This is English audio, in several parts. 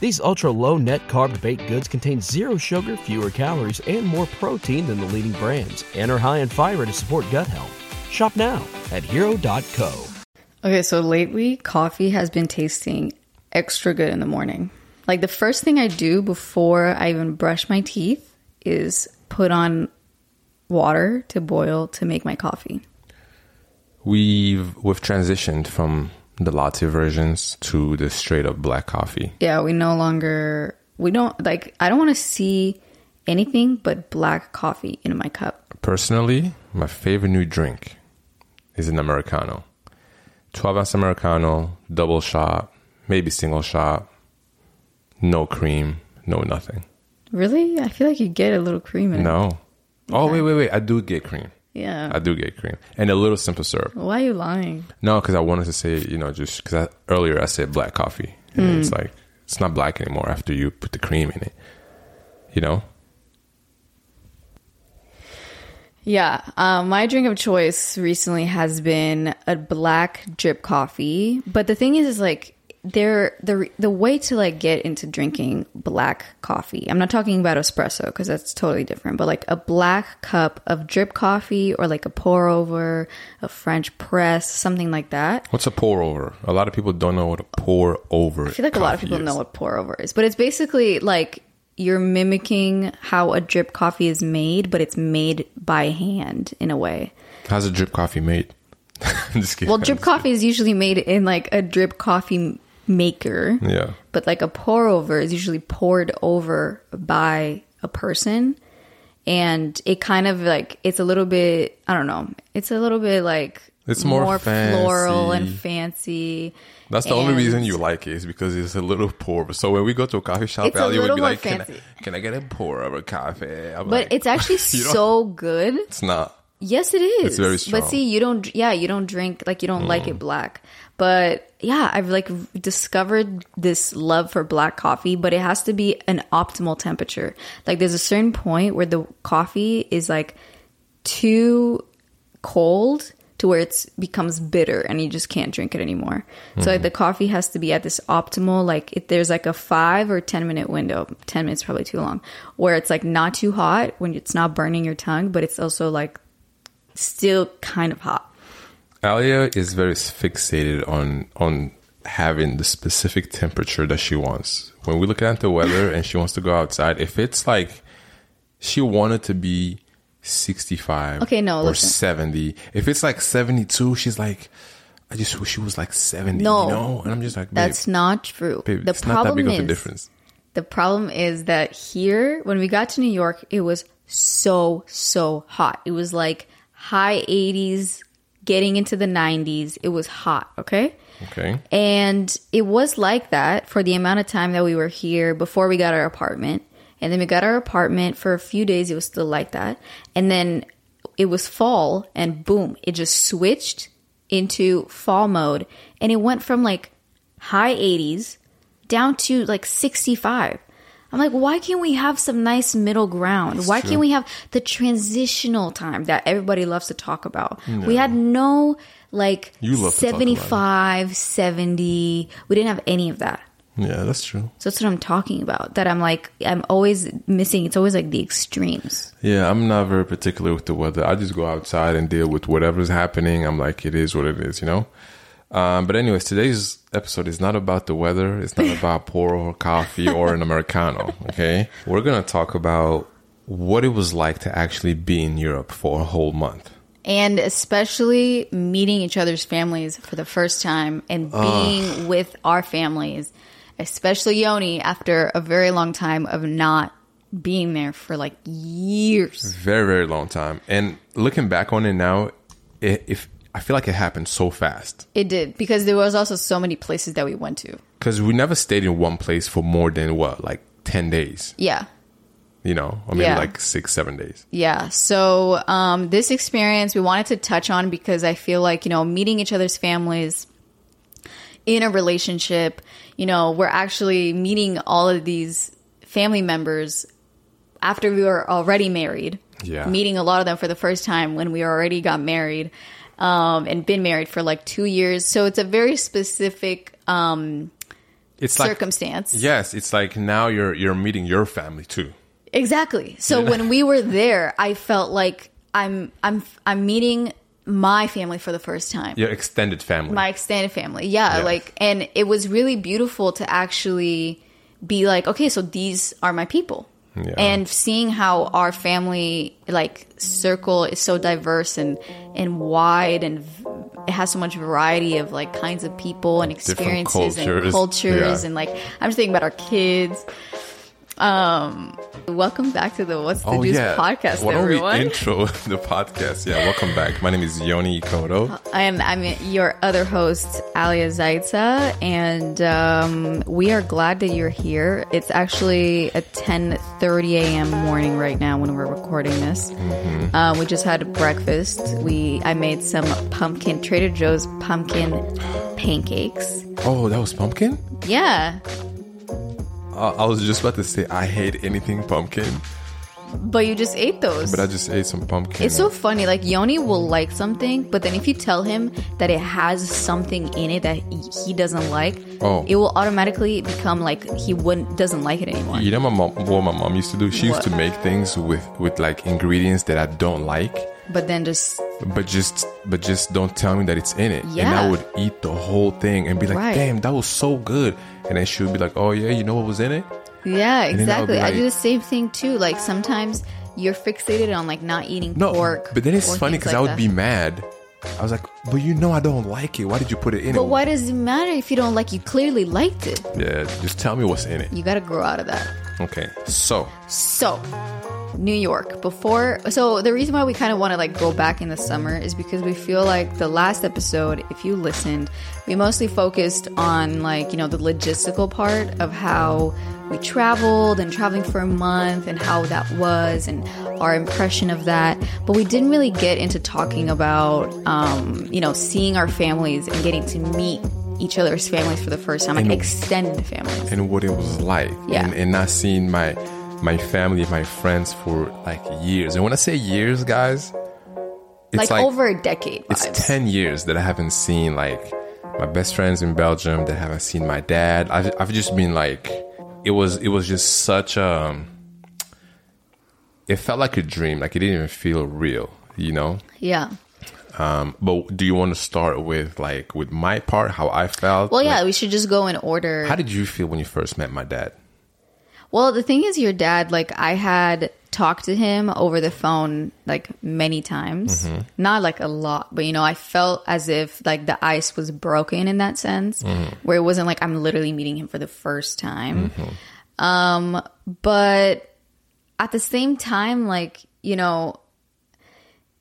These ultra low net carb baked goods contain zero sugar, fewer calories, and more protein than the leading brands, and are high in fiber to support gut health. Shop now at hero.co. Okay, so lately, coffee has been tasting extra good in the morning. Like the first thing I do before I even brush my teeth is put on water to boil to make my coffee. We've we've transitioned from the latte versions to the straight up black coffee. Yeah, we no longer we don't like I don't want to see anything but black coffee in my cup. Personally, my favorite new drink is an Americano. 12 ounce Americano, double shot, maybe single shot, no cream, no nothing. Really? I feel like you get a little cream in it. No. Oh, wait, wait, wait. I do get cream. Yeah. I do get cream. And a little simple syrup. Why are you lying? No, because I wanted to say, you know, just because earlier I said black coffee. And it's like, it's not black anymore after you put the cream in it. You know? Yeah, um, my drink of choice recently has been a black drip coffee. But the thing is, is like there the the way to like get into drinking black coffee. I'm not talking about espresso because that's totally different. But like a black cup of drip coffee or like a pour over, a French press, something like that. What's a pour over? A lot of people don't know what a pour over I feel like a lot of people know what pour over is, but it's basically like you're mimicking how a drip coffee is made, but it's made by hand in a way. How's a drip coffee made? I'm just kidding. Well, drip coffee is usually made in like a drip coffee maker, Yeah. but like a pour over is usually poured over by a person. And it kind of like, it's a little bit, I don't know, it's a little bit like It's more more floral and fancy. That's the only reason you like it is because it's a little pour. over. So when we go to a coffee shop, It's a would be like, can I, can I get a pour over coffee? I'm But like, it's actually so good. It's not. Yes, it is. It's very strong. Mm. But see, you don't. Yeah, you don't drink like you don't like it black. But yeah, I've like discovered this love for black coffee, but it has to be an optimal temperature. Like there's a certain point where the coffee is like too cold to where it becomes bitter and you just can't drink it anymore. So Mm-hmm. like the coffee has to be at this optimal like if there's like a 5 or 10 minute window. 10 minutes probably too long. Where it's like not too hot when it's not burning your tongue, but it's also like still kind of hot. Alia is very fixated on on having the specific temperature that she wants. When we look at the weather and she wants to go outside, if it's like she wanted to be 65 Okay, no, or listen. 70. If it's like 72, she's like I just wish she was like 70, No. you know? And I'm just like, That's not true. babe, the it's not that problem is difference. the problem is that here when we got to New York, it was so so hot. It was like high 80s getting into the 90s. It was hot, okay? Okay. And it was like that for the amount of time that we were here before we got our apartment. And then we got our apartment for a few days, it was still like that. And then it was fall, and boom, it just switched into fall mode. And it went from like high 80s down to like 65. I'm like, why can't we have some nice middle ground? why can't we have the transitional time that everybody loves to talk about? We had no like You love to talk about it. 75, 70. We didn't have any of that. Yeah, that's true. So that's what I'm talking about. That I'm like, I'm always missing. It's always like the extremes. Yeah, I'm not very particular with the weather. I just go outside and deal with whatever's happening. I'm like, it is what it is, you know? Um, but anyways, today's episode is not about the weather. It's not about pour over coffee or an Americano, okay? We're going to talk about what it was like to actually be in Europe for a whole month. And especially meeting each other's families for the first time and being with our families, especially Yoni after a very long time of not being there for like years. Very, very long time. And looking back on it now, if I feel like it happened so fast It did because there was also so many places that we went to. because we never stayed in one place for more than what, like ten days, Yeah. you know, or maybe Yeah. like six, seven days. Yeah. So um, this experience we wanted to touch on because I feel like, you know, meeting each other's families in a relationship, you know, we're actually meeting all of these family members after we were already married. Yeah. Meeting a lot of them for the first time when we already got married um, and been married for like two years. So it's a very specific um, It's like circumstance. yes, it's like now you're you're meeting your family too. Exactly. So when we were there, I felt like I'm I'm I'm meeting my family for the first time. Your extended family. My extended family. Yeah, Yeah. like and it was really beautiful to actually be like, okay, so these are my people. Yeah. And seeing how our family like circle is so diverse and and wide and v- it has so much variety of like kinds of people and experiences and cultures. cultures Yeah. and like I'm just thinking about our kids. Um welcome back to the What's the Oh Juice yeah, podcast Why don't everyone. we intro the podcast? Yeah, welcome back. My name is Yoni Ekoto. And I'm your other host, Alia Zaita, and um, we are glad that you're here. It's actually at 10:30 a.m. morning right now when we're recording this. Uh, we just had breakfast. We I made some pumpkin Trader Joe's pumpkin pancakes. Oh, that was pumpkin. Yeah, I was just about to say I hate anything pumpkin, but you just ate those. but I just ate some pumpkin. It's so funny. Like Yoni will like something, but then if you tell him that it has something in it that he- doesn't like, Oh. it will automatically become like he wouldn't doesn't like it anymore. You know, my mom, what my mom used to do. She used to make things with with like ingredients that I don't like, But then just but just but just don't tell me that it's in it. And I would eat the whole thing and be like, Right. "Damn, that was so good." And then she would be like, "Oh yeah, you know what was in it?" yeah, then I exactly. I do the same thing too. Like sometimes you're fixated on like not eating No, pork. but then it's funny because like I would that. be mad. I was like, "But you know, I don't like it. Why did you put it in But it?" why does it matter if you don't like? You clearly liked it. Yeah, just tell me what's in it. You got to grow out of that. Okay, so So, New York. Before, so the reason why we kind of want to like go back in the summer is because we feel like the last episode, if you listened, we mostly focused on like, you know, the logistical part of how we traveled and traveling for a month and how that was and our impression of that. But we didn't really get into talking about, um, you know, seeing our families and getting to meet each other's families for the first time, like And- extended families. and what it was like, Yeah. and, and not seeing my my family, my friends for like years. And when I say years, guys, it's like, like, over a decade. it's 10 years that I haven't seen like my best friends in Belgium that haven't seen my dad. I've, I've just been like, it was, it was just such a, it felt like a dream. Like it didn't even feel real, you know? Yeah. Um, but do you want to start with like, with my part, how I felt? Well, yeah, Like, we should just go in order. how did you feel when you first met my dad? Well, the thing is, your dad, like, I had talked to him over the phone, like, many times. Mm-hmm. Not like a lot, but, you know, I felt as if, like, the ice was broken in that sense, Mm-hmm. where it wasn't like I'm literally meeting him for the first time. Mm-hmm. Um, but at the same time, like, you know,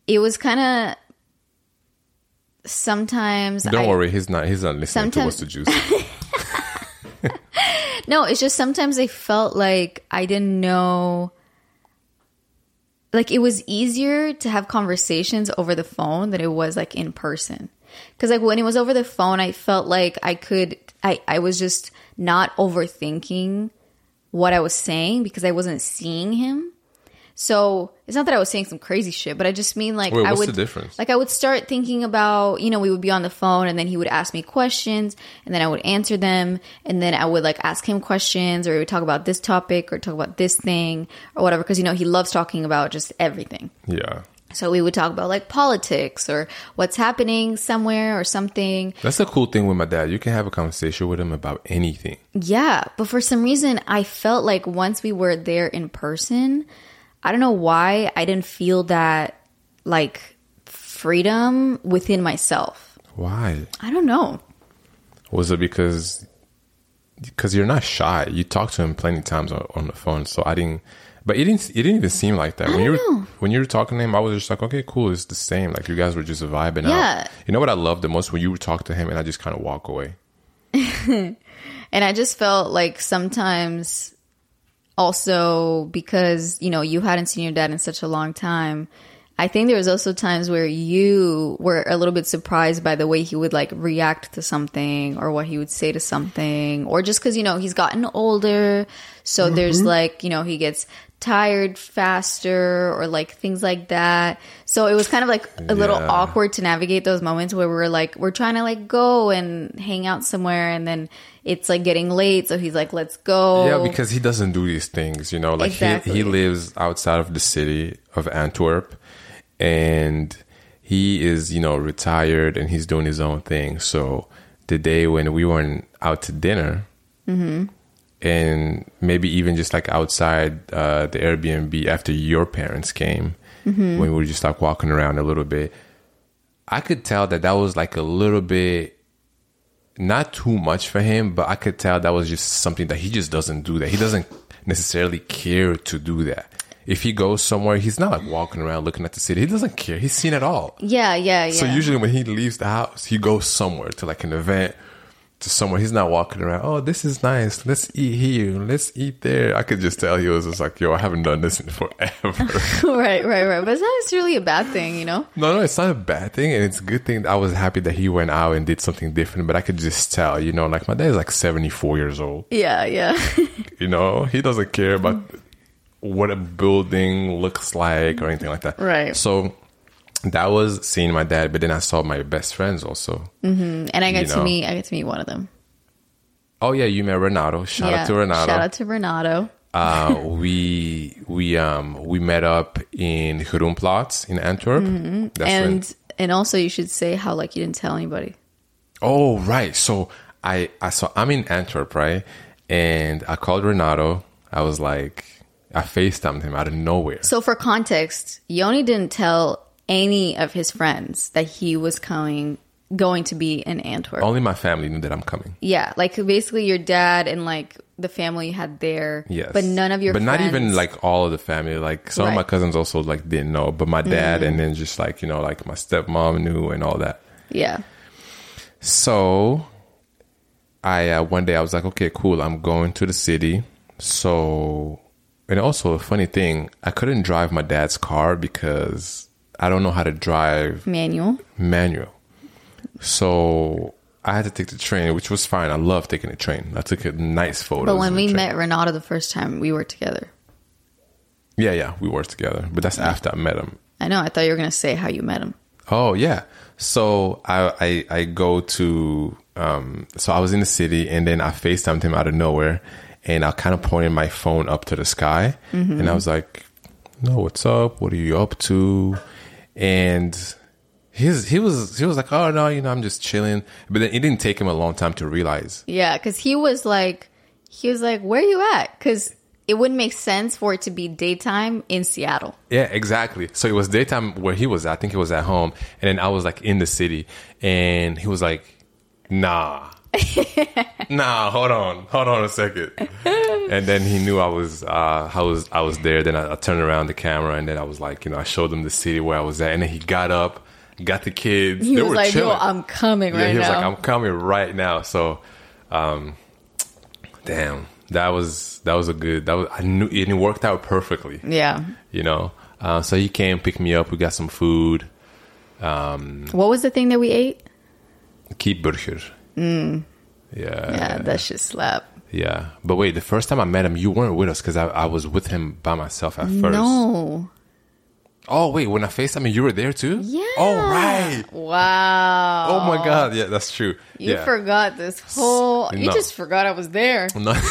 it was kind of sometimes. Don't I- worry, he's not, he's not listening to what's the juice. No, it's just sometimes I felt like I didn't know. Like it was easier to have conversations over the phone than it was like in person. Because like when it was over the phone, I felt like I could, I, I was just not overthinking what I was saying because I wasn't seeing him. So it's not that I was saying some crazy shit, but I just mean like Wait, I would the difference? like I would start thinking about, you know, we would be on the phone and then he would ask me questions and then I would answer them and then I would like ask him questions or we would talk about this topic or talk about this thing or whatever because you know he loves talking about just everything. yeah. So we would talk about like politics or what's happening somewhere or something. That's the cool thing with my dad. You can have a conversation with him about anything. Yeah, but for some reason, I felt like once we were there in person, I don't know why I didn't feel that like freedom within myself. Why? I don't know. Was it because because you're not shy? You talked to him plenty times on, on the phone, so I didn't. But it didn't. It didn't even seem like that when you were when you were talking to him. I was just like, okay, cool. It's the same. Like you guys were just vibing Yeah. out. You know what I love the most when you talk to him and I just kind of walk away. And I just felt like sometimes also because, you know, you hadn't seen your dad in such a long time. I think there was also times where you were a little bit surprised by the way he would like react to something or what he would say to something or just cuz you know, he's gotten older, so there's mm-hmm. like, you know, he gets tired faster or like things like that. So it was kind of like a little awkward to navigate those moments where we're like we're trying to like go and hang out somewhere and then it's like getting late so he's like let's go. Yeah, because he doesn't do these things, you know. Like he Exactly. he lives outside of the city of Antwerp, and he is, you know, retired and he's doing his own thing. So the day when we went out to dinner, and maybe even just like outside uh, the Airbnb after your parents came, when we were just like walking around a little bit, I could tell that that was like a little bit not too much for him, but I could tell that was just something that he just doesn't do that. He doesn't necessarily care to do that. If he goes somewhere, he's not like walking around looking at the city. He doesn't care. He's seen it all. Yeah, yeah, yeah. So usually when he leaves the house, he goes somewhere to like an event, to somewhere. He's not walking around. Oh, this is nice. Let's eat here. Let's eat there. I could just tell he was just like, yo, I haven't done this in forever. right, right, right. But it's not necessarily a bad thing, you know? No, no, it's not a bad thing, and it's a good thing. I was happy that he went out and did something different, but I could just tell, you know, like my dad is like seventy four years old. Yeah, yeah. You know, he doesn't care about mm-hmm. what a building looks like or anything like that. Right. So that was seeing my dad, but then I saw my best friends also. and I got You to know. meet I got to meet one of them. Oh yeah, you met Renato. Shout yeah. out to Renato. Shout out to Renato. uh, we we um we met up in Groenplaats in Antwerp. Mm-hmm. and and also you should say how like you didn't tell anybody. Oh, right. So I, I saw I'm in Antwerp, right? And I called Renato. I was like, I FaceTimed him out of nowhere. So for context, Yoni didn't tell any of his friends that he was coming going to be in Antwerp. Only my family knew that I'm coming. Yeah, like basically your dad and like the family you had there. Yes, but none of your but not even like all of the family. Like some of my Mm. cousins also like didn't know, but my dad and then just like you know like my stepmom knew and all that. yeah. So I uh, one day I was like, okay, cool. I'm going to the city. So and also a funny thing, I couldn't drive my dad's car because I don't know how to drive Manual. manual. So I had to take the train, which was fine. I love taking the train. I took a nice photo. But when we met Renato the first time, we were together. yeah, yeah, we were together. But that's after I met him. I know. I thought you were gonna say how you met him. Oh yeah. So I I, I go to um so I was in the city and then I FaceTimed him out of nowhere and I kind of pointed my phone up to the sky and I was like, No, what's up? What are you up to? And his he was he was like, Oh no, you know, I'm just chilling. But then it didn't take him a long time to realize. Yeah, because he was like, he was like, "Where are you at?" Because it wouldn't make sense for it to be daytime in Seattle. Yeah, exactly. So it was daytime where he was. at. I think he was at home, and then I was like in the city, and he was like, "Nah, nah, hold on, hold on a second. And then he knew I was, uh, I was, I was there. Then I, I turned around the camera, and then I was like, you know, I showed him the city where I was at, and then he got up, got the kids. He they was were like, chilling. "Yo, I'm coming yeah, right now." he was now." like, I'm coming right now. So, um, damn, that was that was a good. That was I knew, and it worked out perfectly yeah. you know. Uh, so he came, pick me up. We got some food. What was the thing that we ate? Keep burger. Mm. Yeah, Yeah, that shit slap. yeah. But wait, the first time I met him, you weren't with us because I, I was with him by myself at first. No. Oh wait, when I FaceTime you, you were there too. Yeah. Oh right. Wow. Oh my god. Yeah, that's true. You yeah. forgot this whole. You No. just forgot I was there. No.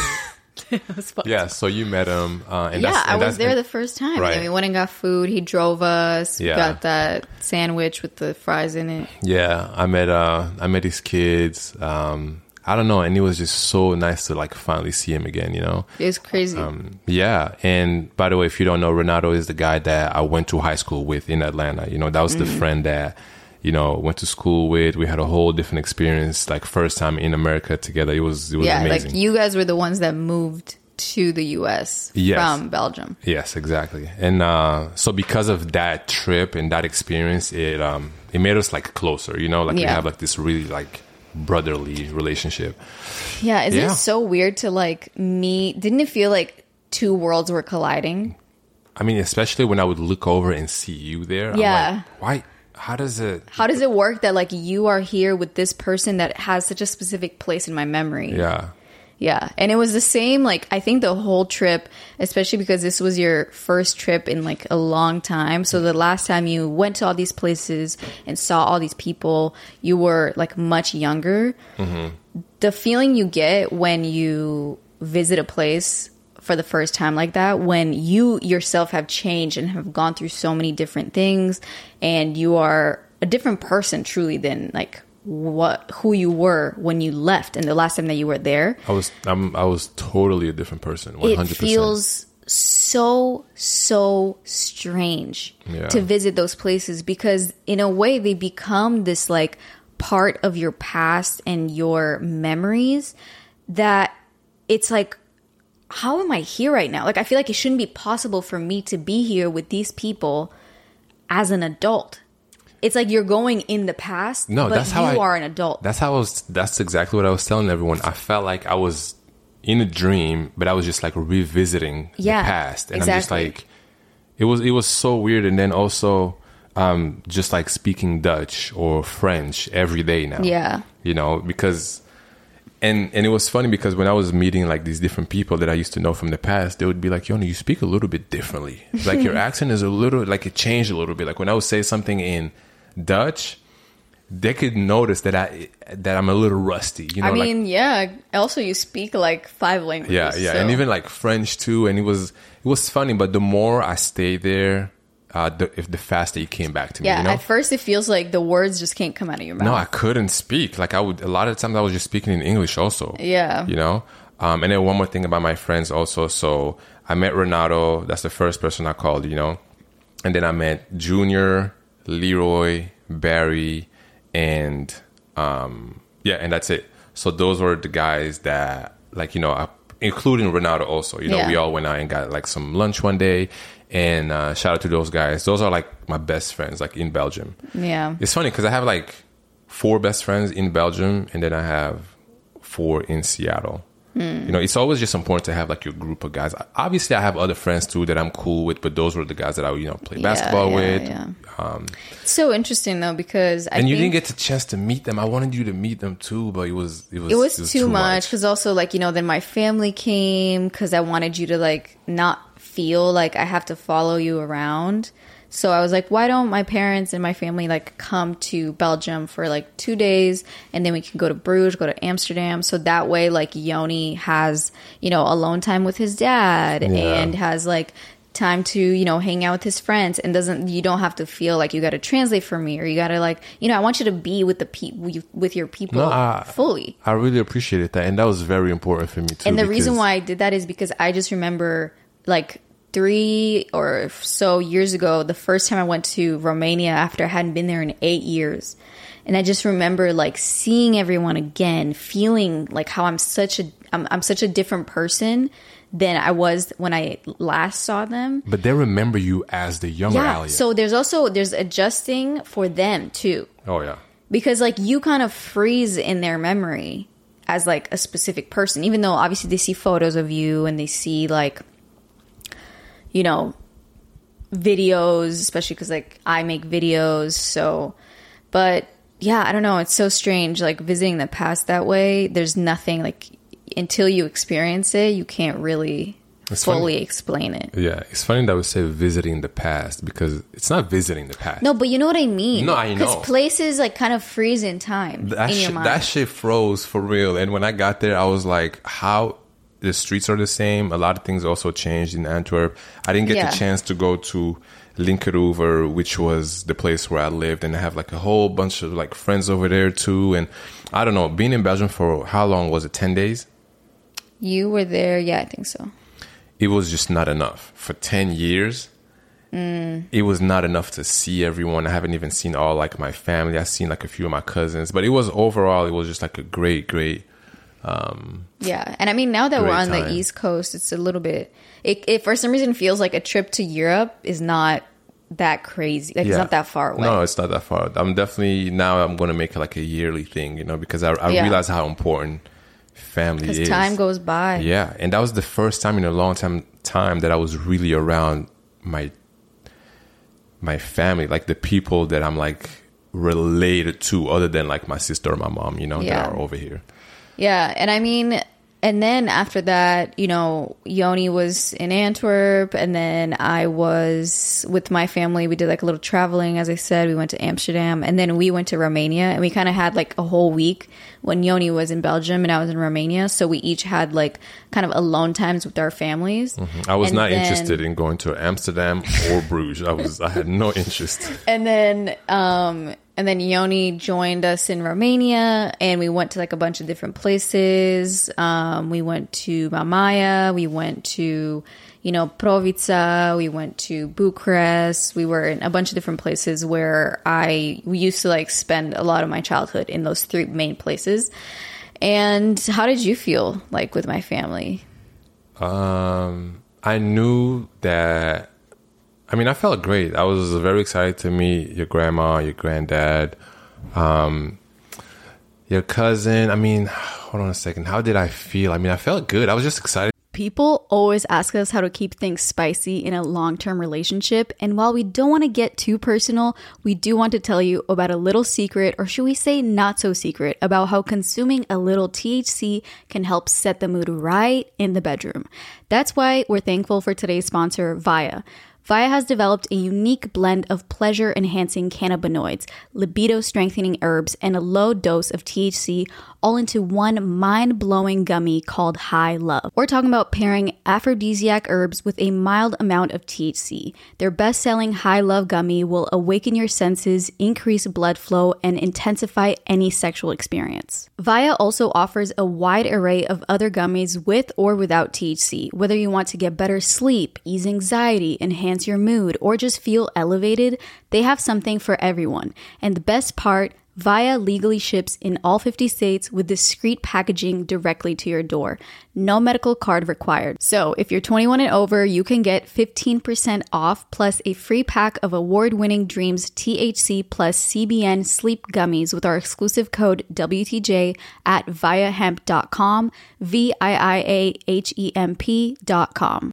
It was fun. yeah. So you met him. Uh, and Yeah, that's, I and was there the first time. Right. And we went and got food. He drove us. Yeah. Got that sandwich with the fries in it. Yeah, I met uh I met his kids. Um I don't know, and it was just so nice to like finally see him again, you know. It was crazy. Um, yeah, and by the way, if you don't know, Renato is the guy that I went to high school with in Atlanta. You know, that was the Mm-hmm. friend that you know went to school with. We had a whole different experience, like first time in America together. It was it was yeah, amazing. like you guys were the ones that moved to the U.S. Yes. from Belgium. Yes, exactly. And uh, so because of that trip and that experience, it um, it made us like closer. You know, like we have like this really like brotherly relationship. Yeah, isn't Yeah. it so weird to like meet? Didn't it feel like two worlds were colliding? I mean, especially when I would look over and see you there. Yeah. like, why? How does it? How does it work that like you are here with this person that has such a specific place in my memory? Yeah. Yeah. And it was the same, like, I think the whole trip, especially because this was your first trip in like a long time. So the last time you went to all these places and saw all these people, you were like much younger. Mm-hmm. The feeling you get when you visit a place for the first time like that, when you yourself have changed and have gone through so many different things and you are a different person truly than like what who you were when you left and the last time that you were there I was I'm, I was totally a different person. It hundred percent. feels so so strange Yeah. to visit those places because in a way they become this like part of your past and your memories that it's like how am i here right now like i feel like it shouldn't be possible for me to be here with these people as an adult it's like you're going in the past No, but that's how you I- are an adult That's how I was. That's exactly what I was telling everyone. I felt like I was in a dream, but I was just like revisiting Yeah, the past, and I'm just like, it was it was so weird. And then also, um, just like speaking Dutch or French every day now. Yeah. you know because. And and it was funny because when I was meeting like these different people that I used to know from the past, they would be like, "Yoni, you speak a little bit differently. Like your accent is a little like it changed a little bit. Like when I would say something in Dutch, they could notice that I that I'm a little rusty. You know, I like- mean, yeah. Also, you speak like five languages. yeah, yeah, and even like French too. And it was it was funny, but the more I stayed there, uh, the, if the faster you came back to me. yeah. you know? At first, it feels like the words just can't come out of your mouth. no, I couldn't speak. Like I would a lot of times I was just speaking in English also. Yeah. you know. Um, and then one more thing about my friends also. So I met Renato. That's the first person I called. You know, and then I met Junior, Leroy, Barry, and um, yeah, and that's it. So those were the guys that, like, you know, I, including Renato also. You know, Yeah. we all went out and got like some lunch one day. And uh, shout out to those guys. Those are like my best friends, like in Belgium. Yeah. It's funny because I have like four best friends in Belgium, and then I have four in Seattle. Hmm. You know, it's always just important to have like your group of guys. Obviously, I have other friends too that I'm cool with, but those were the guys that I, you know, play basketball yeah, with. yeah. Um, It's so interesting though because I and you didn't get the chance to meet them. I wanted you to meet them too, but it was it was it was, too, much because also like you know then my family came because I wanted you to like not feel like I have to follow you around. So I was like, why don't my parents and my family like come to Belgium for like two days and then we can go to Bruges, go to Amsterdam. So that way like Yoni has, you know, alone time with his dad Yeah. and has like time to, you know, hang out with his friends and doesn't you don't have to feel like you got to translate for me or you got to like, you know, I want you to be with the people with your people No, I- fully. I really appreciated that, and that was very important for me too. And the reason why I did that is because I just remember like three or so years ago, the first time I went to Romania after I hadn't been there in eight years. And I just remember like seeing everyone again, feeling like how I'm such a I'm, I'm such a different person than I was when I last saw them. but they remember you as the younger Yeah. Elliot. So there's also there's adjusting for them too oh yeah, because like you kind of freeze in their memory as like a specific person even though obviously they see photos of you and they see like you know videos especially because like i make videos so but yeah i don't know it's so strange like visiting the past that way there's nothing like until you experience it you can't really It's fully funny. explain it yeah. It's funny that we say visiting the past because it's not visiting the past. no but you know what i mean No, I know. because places like kind of freeze in time that in your shit, mind that shit froze for real. And when I got there, I was like, how the streets are the same. A lot of things also changed in Antwerp. I didn't get Yeah. the chance to go to Linkeroever, which was the place where I lived, and I have like a whole bunch of like friends over there too. And I don't know, being in Belgium for how long was it? Ten days. You were there, yeah, I think so. It was just not enough for ten years. Mm. It was not enough to see everyone. I haven't even seen all like my family. I've seen like a few of my cousins, but it was overall, it was just like a great, great Um, yeah, and I mean now that we're on the. East Coast, it's a little bit. It, it for some reason feels like a trip to Europe is not that crazy. Like it's not that far away. No, it's not that far. I'm definitely now. I'm going to make it like a yearly thing, you know, because I, I Yeah. realize how important family is. time goes by. Yeah, and that was the first time in a long time time that I was really around my my family, like the people that I'm like related to, other than like my sister or my mom, you know, Yeah. that are over here. Yeah, and I mean, and then after that, you know, Yoni was in Antwerp, and then I was with my family. We did like a little traveling, as I said. We went to Amsterdam, and then we went to Romania, and we kind of had like a whole week when Yoni was in Belgium and I was in Romania. So we each had like kind of alone times with our families. I was And not then- interested in going to Amsterdam or Bruges. I was I had no interest. and then um and then Yoni joined us in Romania and we went to like a bunch of different places. Um we went to Mamaia, we went to you know Provica, we went to Bucharest. We were in a bunch of different places where I we used to like spend a lot of my childhood in those three main places. And how did you feel like with my family? Um, I knew that. I mean, I felt great. I was very excited to meet your grandma, your granddad, um, your cousin. I mean, hold on a second. How did I feel? I mean, I felt good. I was just excited. People always ask us how to keep things spicy in a long term relationship. And while we don't want to get too personal, we do want to tell you about a little secret, or should we say not so secret, about how consuming a little THC can help set the mood right in the bedroom. That's why we're thankful for today's sponsor, VIIA. VIIA has developed a unique blend of pleasure enhancing cannabinoids, libido strengthening herbs, and a low dose of THC all into one mind blowing gummy called High Love. We're talking about pairing aphrodisiac herbs with a mild amount of THC. Their best selling High Love gummy will awaken your senses, increase blood flow, and intensify any sexual experience. VIIA also offers a wide array of other gummies with or without THC. Whether you want to get better sleep, ease anxiety, enhance your mood, or just feel elevated, they have something for everyone. And the best part, VIIA legally ships in all 50 states with discreet packaging directly to your door. No medical card required. So, if you're 21 and over, you can get 15% off plus a free pack of award winning Dreams THC plus CBN sleep gummies with our exclusive code WTJ at viiahemp.com, V I I A H E M P.com.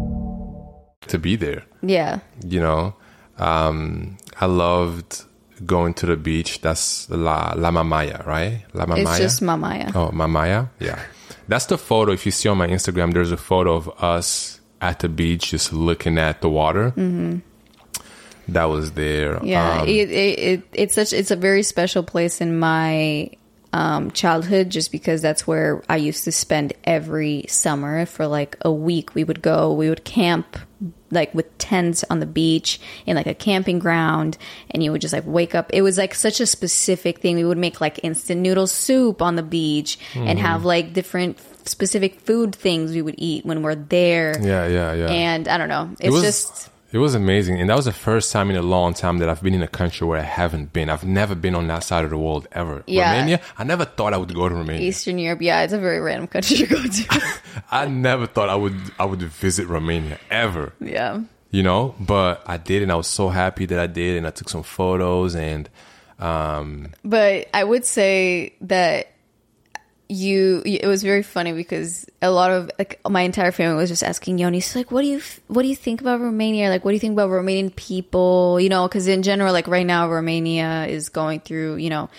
To be there. Yeah. You know, um, I loved going to the beach. That's La La Mamaia, right? La Mamaia. It's just Mamaia. Oh, Mamaia? Yeah. That's the photo. If you see on my Instagram, there's a photo of us at the beach just looking at the water. Mm-hmm. That was there. Yeah, Um, it, it, it it's such it's a very special place in my um, childhood, just because that's where I used to spend every summer for like a week. We would go, we would camp like with tents on the beach in like a camping ground, and you would just like wake up. It was like such a specific thing. We would make like instant noodle soup on the beach and have like different specific food things we would eat when we're there. yeah, yeah, yeah. And I don't know, it's it was just it was amazing, and that was the first time in a long time that I've been in a country where I haven't been. I've never been on that side of the world ever. Yeah. Romania. I never thought I would go to Romania. Eastern Europe. Yeah, it's a very random country to go to. I never thought I would I would visit Romania ever. yeah. You know, but I did, and I was so happy that I did, and I took some photos, and um, But I would say that you it was very funny because a lot of like my entire family was just asking Yoni she's like what do you what do you think about Romania? Like what do you think about Romanian people? You know because in general like right now Romania is going through you know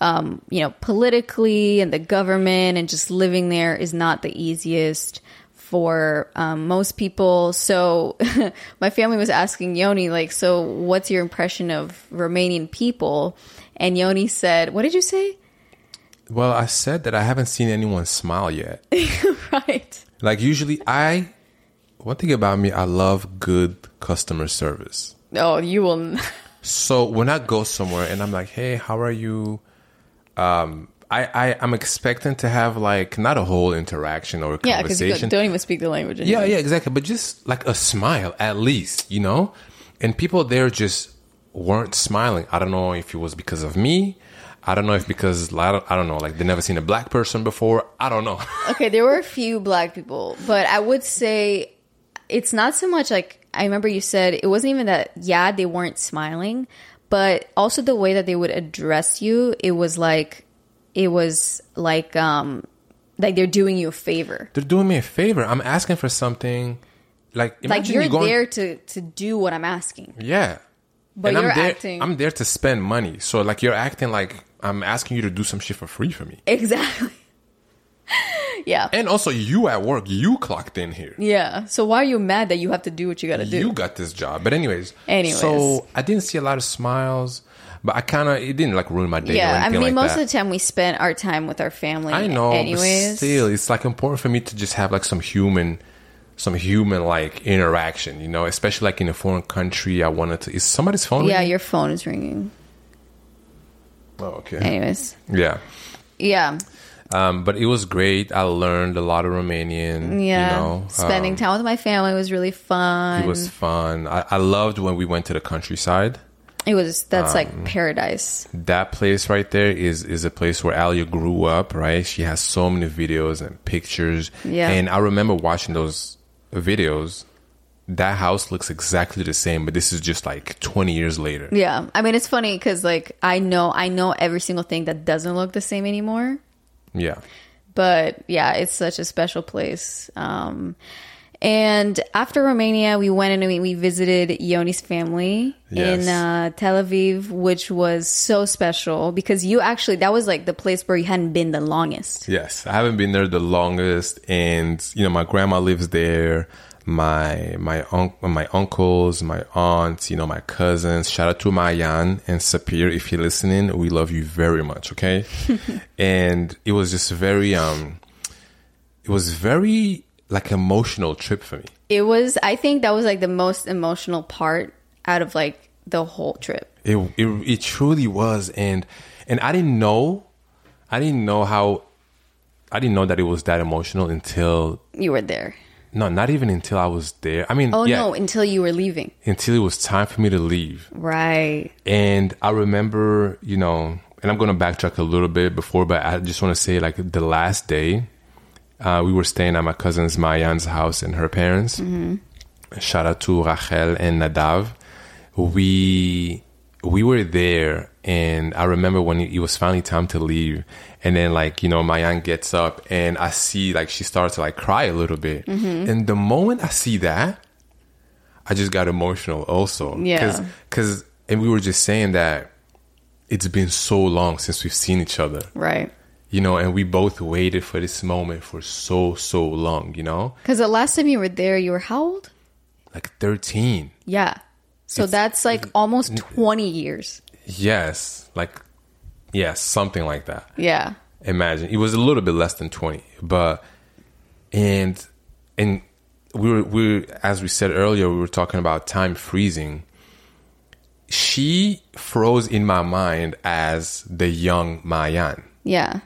um you know politically and the government and just living there is not the easiest for um, most people. So my family was asking Yoni like so what's your impression of Romanian people? And Yoni said what did you say Well, I said that I haven't seen anyone smile yet. right. Like usually I one thing about me, I love good customer service. Oh, you will. n- So when I go somewhere and I'm like, "Hey, how are you?" Um, I, I I'm expecting to have like not a whole interaction or a Yeah, conversation. don't even speak the language. yeah, yeah, exactly. But just like a smile, at least, you know. And people there just weren't smiling. I don't know if it was because of me. I don't know if because I don't, I don't know, like they never seen a black person before. I don't know. Okay, there were a few black people, but I would say it's not so much like I remember you said it wasn't even that. Yeah, they weren't smiling, but also the way that they would address you. It was like it was like um like they're doing you a favor. They're doing me a favor. I'm asking for something. Like Like you're you going, there to to do what I'm asking. Yeah. But I'm you're there, acting- I'm there to spend money. So like you're acting like I'm asking you to do some shit for free for me. Exactly. yeah. And also you at work, you clocked in here. Yeah. So why are you mad that you have to do what you got to do? You got this job. But anyways. Anyways. So I didn't see a lot of smiles, but I kind of it didn't like ruin my day. or yeah, I mean, like most that. of the time we spent our time with our family. I know, Anyways, still, it's like important for me to just have like some human, some human like interaction, you know. Especially like in a foreign country, I wanted to. Is somebody's phone? yeah, ringing? your phone is ringing. Oh, okay. Anyways, Yeah. yeah, Um, but it was great. I learned a lot of Romanian. yeah. You know, Spending Um, time with my family was really fun. It was fun. I, I loved when we went to the countryside. It was that's um, like paradise. That place right there is is a place where Alia grew up. Right? She has so many videos and pictures. Yeah. And I remember watching those videos. That house looks exactly the same, but this is just like 20 years later. Yeah, I mean it's funny because like I know I know every single thing that doesn't look the same anymore. Yeah. but yeah, it's such a special place. Um, and after Romania, we went and we, we visited Yoni's family Yes. in uh, Tel Aviv, which was so special because you actually that was like the place where you hadn't been the longest. Yes, I haven't been there the longest, and you know my grandma lives there. My my un- my uncles, my aunts, you know my cousins. Shout out to Mayan and Sapir if you're listening. We love you very much. Okay, and it was just very um, it was very like emotional trip for me. It was, I think, that was like the most emotional part out of like the whole trip. It, it it truly was, and and I didn't know, I didn't know how, I didn't know that it was that emotional until You were there. No, not even until I was there. I mean, Oh yeah, no, until you were leaving. until it was time for me to leave, Right. and I remember, you know, and I'm gonna backtrack a little bit before, but I just want to say, like the last day, uh, we were staying at my cousin's Mayan's house and her parents. Shout out to Rachel and Nadav. We we were there, and I remember when it was finally time to leave, and then like you know, Mayan gets up, and I see like she starts to like cry a little bit, mm-hmm. and the moment I see that, I just got emotional also. Yeah. Because, and we were just saying that it's been so long since we've seen each other, Right. you know, and we both waited for this moment for so, so long, you know? Because the last time you were there, you were how old? Like 13. Yeah. So that's like almost 20 years. Yes. Like, yes, something like that. Yeah. imagine it was a little bit less than 20 but and and we were we were, as we said earlier we were talking about time freezing she froze in my mind as the young mayan Yeah.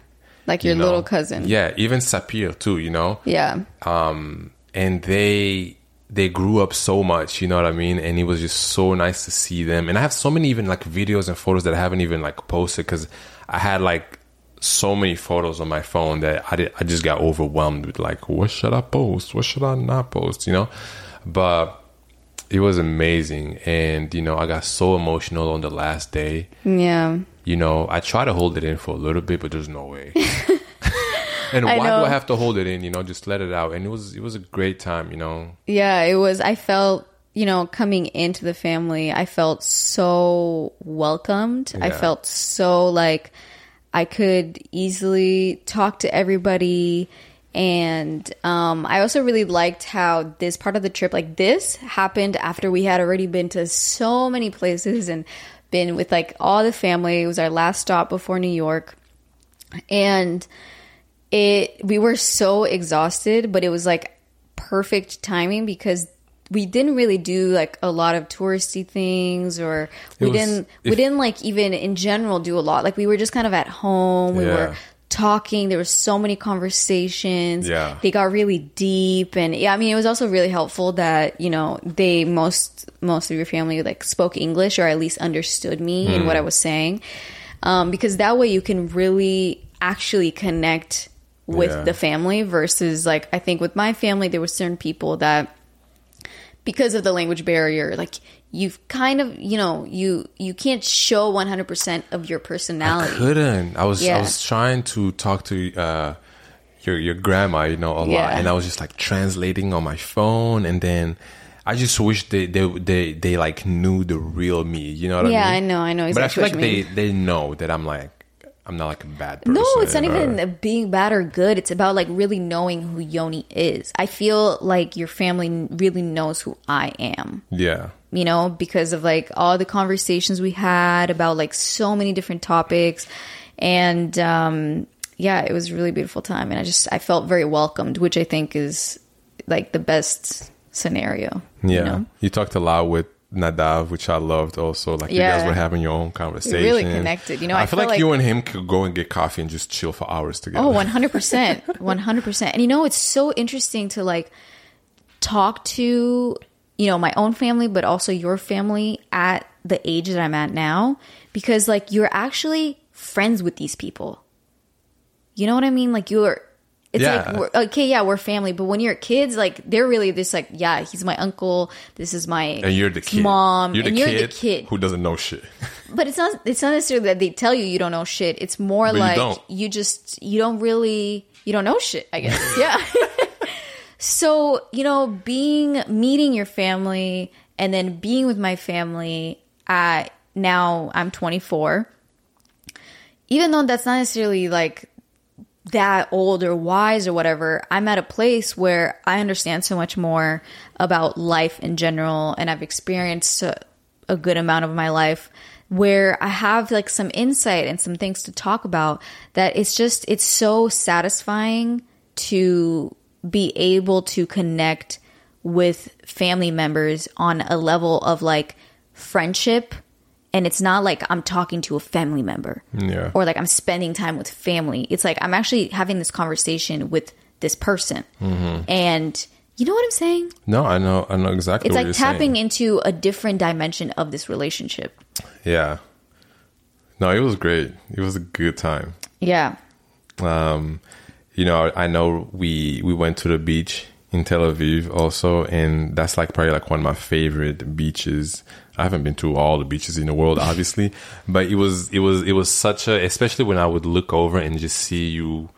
Like your you know? little cousin. yeah even sapir too you know Yeah. um and they they grew up so much you know what i mean? And it was just so nice to see them. And i have so many even like videos and photos that i haven't even like posted because i had like so many photos on my phone that i did i just got overwhelmed with like what should i post? What should i not post? You know? But it was amazing. And you know i got so emotional on the last day. Yeah. you know i try to hold it in for a little bit but there's no way and I why know. do i have to hold it in you know just let it out and it was it was a great time you know Yeah. It was, I felt, you know, coming into the family, I felt so welcomed. I felt so like I could easily talk to everybody. And um, I also really liked how this part of the trip, like this, happened after we had already been to so many places and been with like all the family. It was our last stop before New York. and it we were so exhausted but it was like perfect timing because we didn't really do like a lot of touristy things or we was- didn't we didn't like even in general do a lot like we were just kind of at home we Yeah. were talking there were so many conversations Yeah. they got really deep and yeah i mean it was also really helpful that you know they most most of your family like spoke english or at least understood me and Hmm. what i was saying um, because that way you can really actually connect with Yeah. the family versus like i think with my family there were certain people that because of the language barrier like you've kind of you know you you can't show 100% of your I personality couldn't. I was I was trying to talk to uh, your your grandma, you know, a lot, Yeah. and I was just like translating on my phone, and then I just wish they they they, they like knew the real me. You know what Yeah, I mean? Yeah, I know, I know But I feel like they they know that I'm like I'm not like a bad person. No, it's not or- even being bad or good. It's about like really knowing who Yoni is. I feel like your family really knows who I am. Yeah. You know, because of like all the conversations we had about like so many different topics, and um, yeah, it was a really beautiful time, and I just I felt very welcomed, which I think is like the best scenario. Yeah. you know? You talked a lot with Nadav, which I loved also. Like you guys were having your own conversation. really connected. You know, I, I feel like, like- you and him could go and get coffee and just chill for hours together. Oh, 100%. 100%. And you know, it's so interesting to like talk to, you know, my own family, but also your family at the age that I'm at now because like you're actually friends with these people. You know what I mean? Like you're it's Yeah. like we're, okay, yeah, we're family, but when you're kids, like they're really this like, yeah, he's my uncle, this is my and you're the kid. mom, You're the, and kid you're the kid. who doesn't know shit. But it's not it's not necessarily that they tell you you don't know shit. It's more But like don't. you just you don't really you don't know shit, I guess. yeah. so, you know, being meeting your family and then being with my family at now I'm 24. Even though that's not necessarily like that old or wise or whatever, I'm at a place where I understand so much more about life in general and I've experienced a, a good amount of my life where I have like some insight and some things to talk about that it's just it's so satisfying to be able to connect with family members on a level of like friendship and it's not like I'm talking to a family member Yeah. or like I'm spending time with family. It's like I'm actually having this conversation with this person. And you know what I'm saying? No, I know, I know exactly. It's like tapping saying. into a different dimension of this relationship. Yeah. No, it was great. It was a good time. Yeah. Um, you know, I know we we went to the beach in Tel Aviv also, and that's like probably like one of my favorite beaches. I haven't been to all the beaches in the world, obviously, but it was it was it was such a especially when I would look over and just see you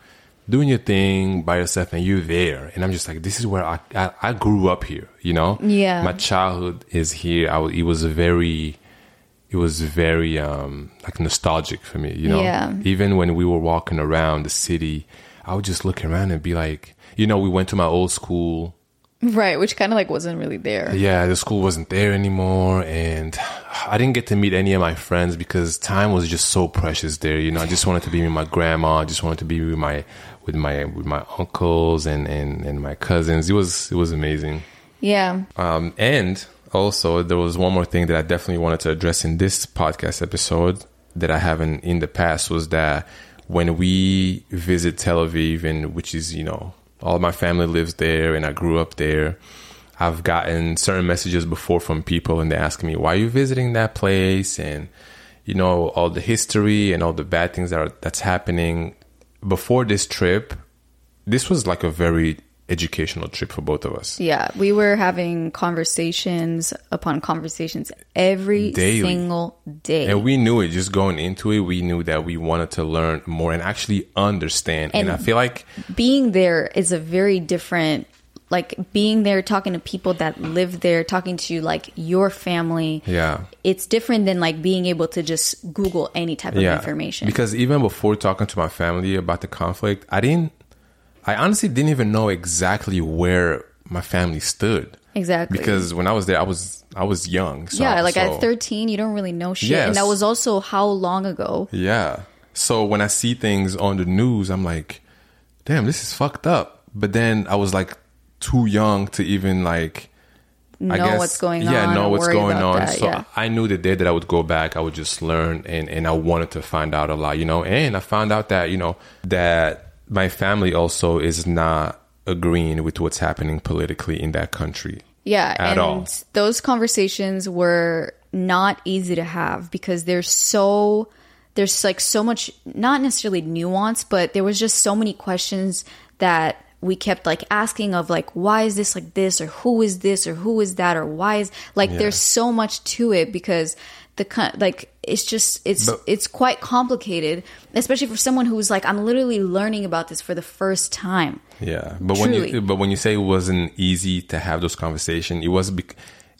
doing your thing by yourself and you're there and i'm just like this is where i i, I grew up here you know Yeah. my childhood is here I, it was very it was very um like nostalgic for me you know Yeah. even when we were walking around the city i would just look around and be like you know we went to my old school Right, which kind of like wasn't really there. yeah, the school wasn't there anymore, and I didn't get to meet any of my friends because time was just so precious there. You know, I just wanted to be with my grandma, I just wanted to be with my with my with my uncles and and and my cousins. It was it was amazing. Yeah. Um, and also, there was one more thing that I definitely wanted to address in this podcast episode that I haven't in the past was that when we visit Tel Aviv, and which is, you know, all my family lives there and I grew up there, I've gotten certain messages before from people and they're asking me, why are you visiting that place? And, you know, all the history and all the bad things that are, that's happening. Before this trip, this was like a very educational trip for both of us. Yeah, we were having conversations upon conversations every Daily. single day. And we knew it just going into it. We knew that we wanted to learn more and actually understand. And, And- I feel like, being there is a very different like being there talking to people that live there talking to like your family yeah, it's different than like being able to just google any type of yeah. information Because even before talking to my family about the conflict, I didn't, I honestly didn't even know exactly where my family stood. exactly Because when I was there, I was I was young. So, yeah like so- at 13 you don't really know shit Yes. and that was also how long ago Yeah. So when I see things on the news, I'm like, damn, this is fucked up. But then I was like too young to even like know I guess, what's going yeah, on. Yeah, know what's going on. That, so yeah. I knew the day that I would go back, I would just learn, and and I wanted to find out a lot, you know. And I found out that you know that my family also is not agreeing with what's happening politically in that country. Yeah, at and all. those conversations were not easy to have because there's so there's like so much not necessarily nuance, but there was just so many questions that we kept like asking of like why is this like this or who is this or who is that or why is like there's so much to it because the like it's just it's But- it's quite complicated especially for someone who's like I'm literally learning about this for the first time. Yeah, but when you but when you say it wasn't easy to have those conversations, it was bec-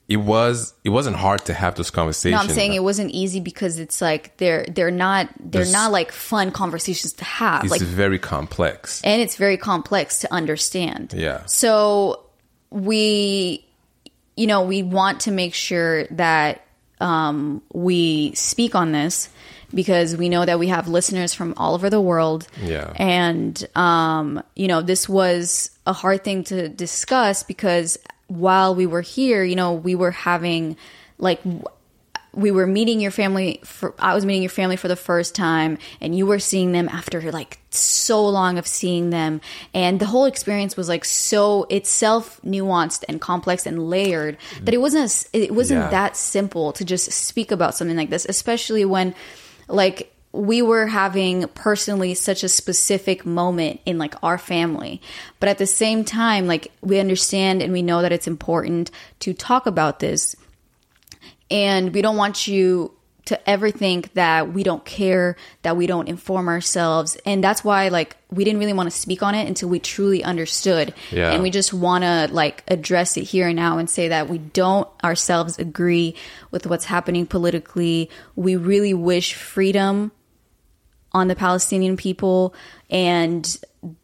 it was it wasn't hard to have those No, conversations. I'm saying it wasn't easy because it's like they're they're not they're There's- not like fun conversations to have. It's like very complex. and it's very complex to understand. Yeah. So we you know, we want to make sure that um we speak on this because we know that we have listeners from all over the world. Yeah. And um you know, this was a hard thing to discuss because while we were here, you know, we were having like we were meeting your family for I was meeting your family for the first time and you were seeing them after like so long of seeing them and the whole experience was like so itself nuanced and complex and layered that it wasn't as- it wasn't Yeah. that simple to just speak about something like this especially when like we were having personally such a specific moment in like our family but at the same time like we understand and we know that it's important to talk about this and we don't want you to ever think that we don't care that we don't inform ourselves. And that's why like we didn't really want to speak on it until we truly understood. Yeah. and we just want to like address it here and now and say that we don't ourselves agree with what's happening politically. We really wish freedom on the Palestinian people and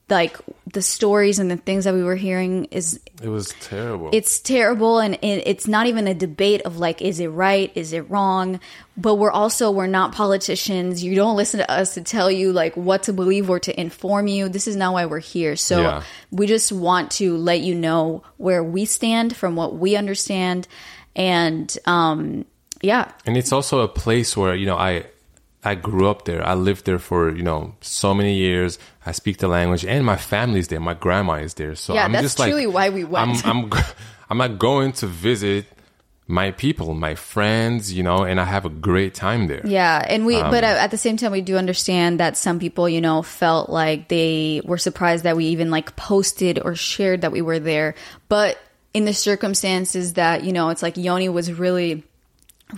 like the stories and the things that we were hearing is It was terrible. it's terrible and it, it's not even a debate of like is it right is it wrong but we're also we're not politicians you don't listen to us to tell you like what to believe or to inform you this is not why we're here so Yeah. we just want to let you know where we stand from what we understand and um yeah and it's also a place where you know i i grew up there. I lived there for you know so many years. I speak the language and my family's there. My grandma is there. So Yeah, i'm that's just like truly why we went. i'm i'm, I'm not going to visit my people my friends you know and i have a great time there. Yeah, and we, but Um, at the same time, we do understand that some people, you know, felt like they were surprised that we even like posted or shared that we were there. But in the circumstances that, you know, it's like Yoni was really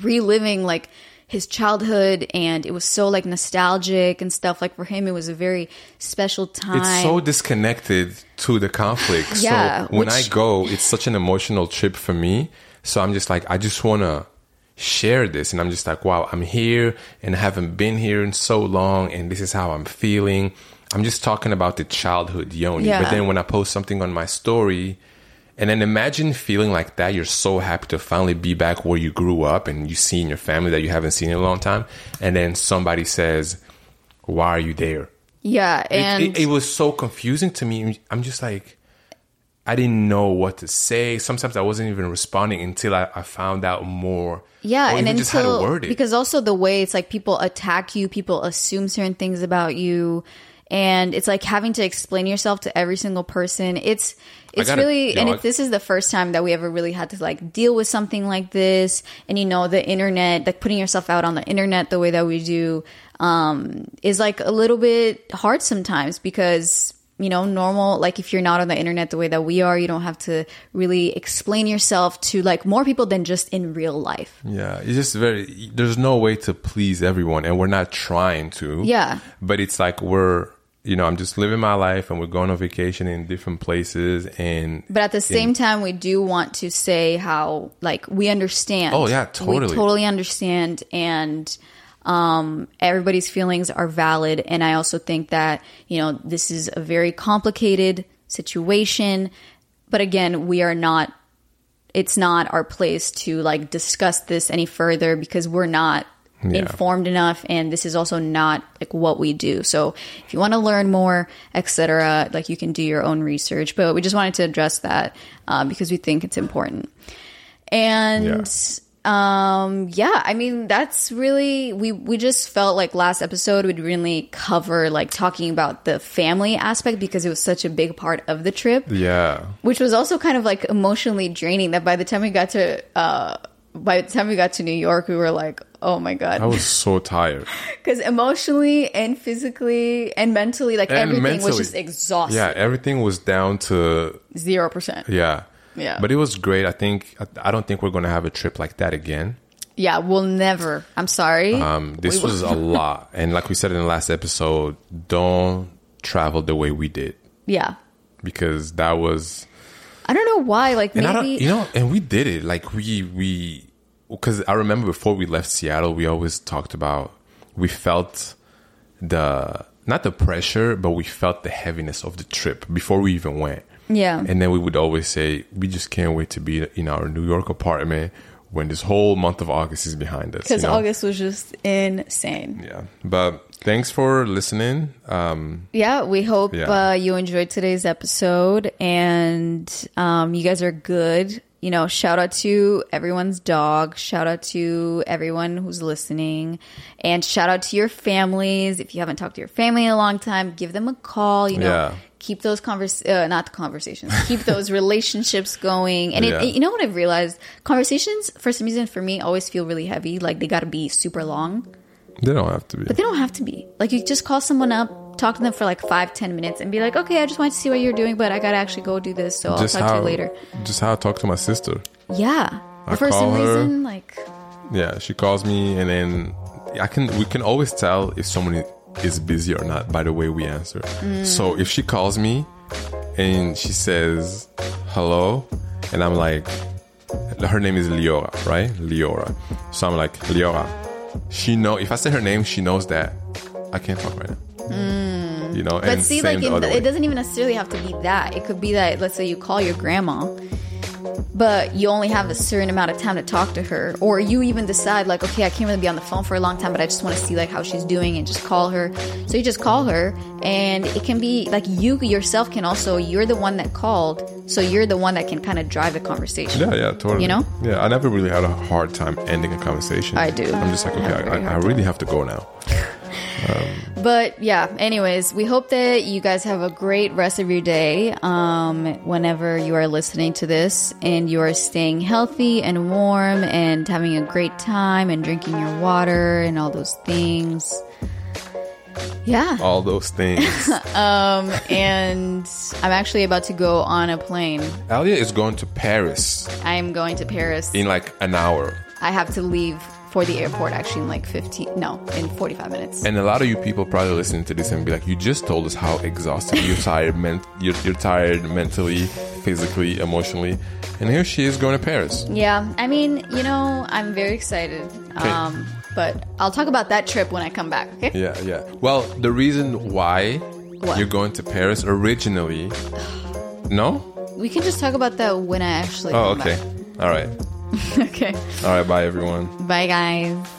reliving like his childhood and it was so like nostalgic and stuff. Like for him, it was a very special time. it's so disconnected to the conflict. Yeah, so when I go, it's such an emotional trip for me. So I'm just like, I just want to share this. And I'm just like, wow, I'm here and I haven't been here in so long. And this is how I'm feeling. I'm just talking about the childhood Yoni. Yeah. But then when I post something on my story, and then imagine feeling like that. You're so happy to finally be back where you grew up and you see in your family that you haven't seen in a long time. And then somebody says, why are you there? yeah, It- and it, it, was so confusing to me. I'm just like, I didn't know what to say. Sometimes I wasn't even responding until I, I found out more. Yeah, and even just how to until word it. because also the way it's like people attack you, people assume certain things about you, and it's like having to explain yourself to every single person. It's it's gotta- really yo, and if this is the first time that we ever really had to like deal with something like this, and you know the internet, like putting yourself out on the internet the way that we do, um, is like a little bit hard sometimes because you know normal like if you're not on the internet the way that we are you don't have to really explain yourself to like more people than just in real life yeah, it's just very. There's no way to please everyone, and we're not trying to. Yeah. but it's like we're. You know, I'm just living my life, and we're going on vacation in different places, and But at the same time, we do want to say how, like, we understand. Oh, yeah, We totally. totally understand. And um, everybody's feelings are valid. And I also think that, you know, this is a very complicated situation. But again, we are not, it's not our place to, like, discuss this any further because we're not Yeah. informed enough and this is also not like what we do. So if you want to learn more etc like you can do your own research. But we just wanted to address that uh, because we think it's important. And um yeah i mean that's really we we just felt like last episode would really cover like talking about the family aspect because it was such a big part of the trip. Yeah. which was also kind of like emotionally draining that by the time we got to uh by the time we got to new york we were like oh my god I was so tired. because emotionally and physically and mentally like And everything was just exhausted Yeah, everything was down to zero percent yeah. Yeah. But it was great. I think I- don't think we're gonna have a trip like that again. yeah we'll never i'm sorry Um, this was a lot, and like we said in the last episode, don't travel the way we did yeah because that was i don't know why like and I don't, maybe you know, and we did it. Like we we because I remember before we left Seattle, we always talked about we felt the not the pressure, but we felt the heaviness of the trip before we even went. Yeah. And then we would always say, we just can't wait to be in our New York apartment when this whole month of August is behind us. because you know? august was just insane Yeah. But thanks for listening. Um, yeah we hope Yeah. uh, you enjoyed today's episode and um, you guys are good you know shout out to everyone's dog shout out to everyone who's listening and shout out to your families if you haven't talked to your family in a long time give them a call you know Yeah. keep those convers uh, not conversations keep those relationships going and Yeah. it, you know what i've realized conversations for some reason for me always feel really heavy like they got to be super long they don't have to be. but they don't have to be. Like you just call someone up, talk to them for like five, ten minutes, and be like, "Okay, I just wanted to see what you're doing, but I gotta actually go do this, so I'll just talk how to you later." just how I talk to my sister. Yeah. I for call some her. reason, like Yeah, she calls me, and then I can we can always tell if someone is busy or not by the way we answer. Mm. So if she calls me and she says hello, and I'm like, her name is Leora, right? Leora. So I'm like Leora. She know if I say her name, she knows that I can't talk right now. Mm. You know, But and see, like the it doesn't even necessarily have to be that. It could be that let's say you call your grandma, but you only have a certain amount of time to talk to her, or you even decide like, okay, I can't really be on the phone for a long time, but I just want to see like how she's doing and just call her. So you just call her, and it can be like you yourself can also you're the one that called, so you're the one that can kind of drive the conversation. Yeah, yeah, totally. You know? Yeah, I never really had a hard time ending a conversation. I do. I'm just like, I a okay, I, I hard really have to go now. But yeah, anyways, we hope that you guys have a great rest of your day um, whenever you are listening to this and you are staying healthy and warm and having a great time and drinking your water and all those things. Yeah. All those things. And I'm actually about to go on a plane. Alia is going to Paris I am going to Paris. in like an hour. I have to leave for the airport actually in like 15, no, in 45 minutes. And a lot of you people probably listening to this and be like, "You just told us how exhausted you're tired, men- you're, you're tired mentally, physically, emotionally." And here she is going to Paris. Yeah, I mean, you know, I'm very excited. Okay. Um, but I'll talk about that trip when I come back, okay? Yeah, yeah. Well, the reason why What? you're going to Paris originally, no? We can just talk about that when I actually Oh, okay. All right. okay. All right. Bye, everyone. Bye, guys.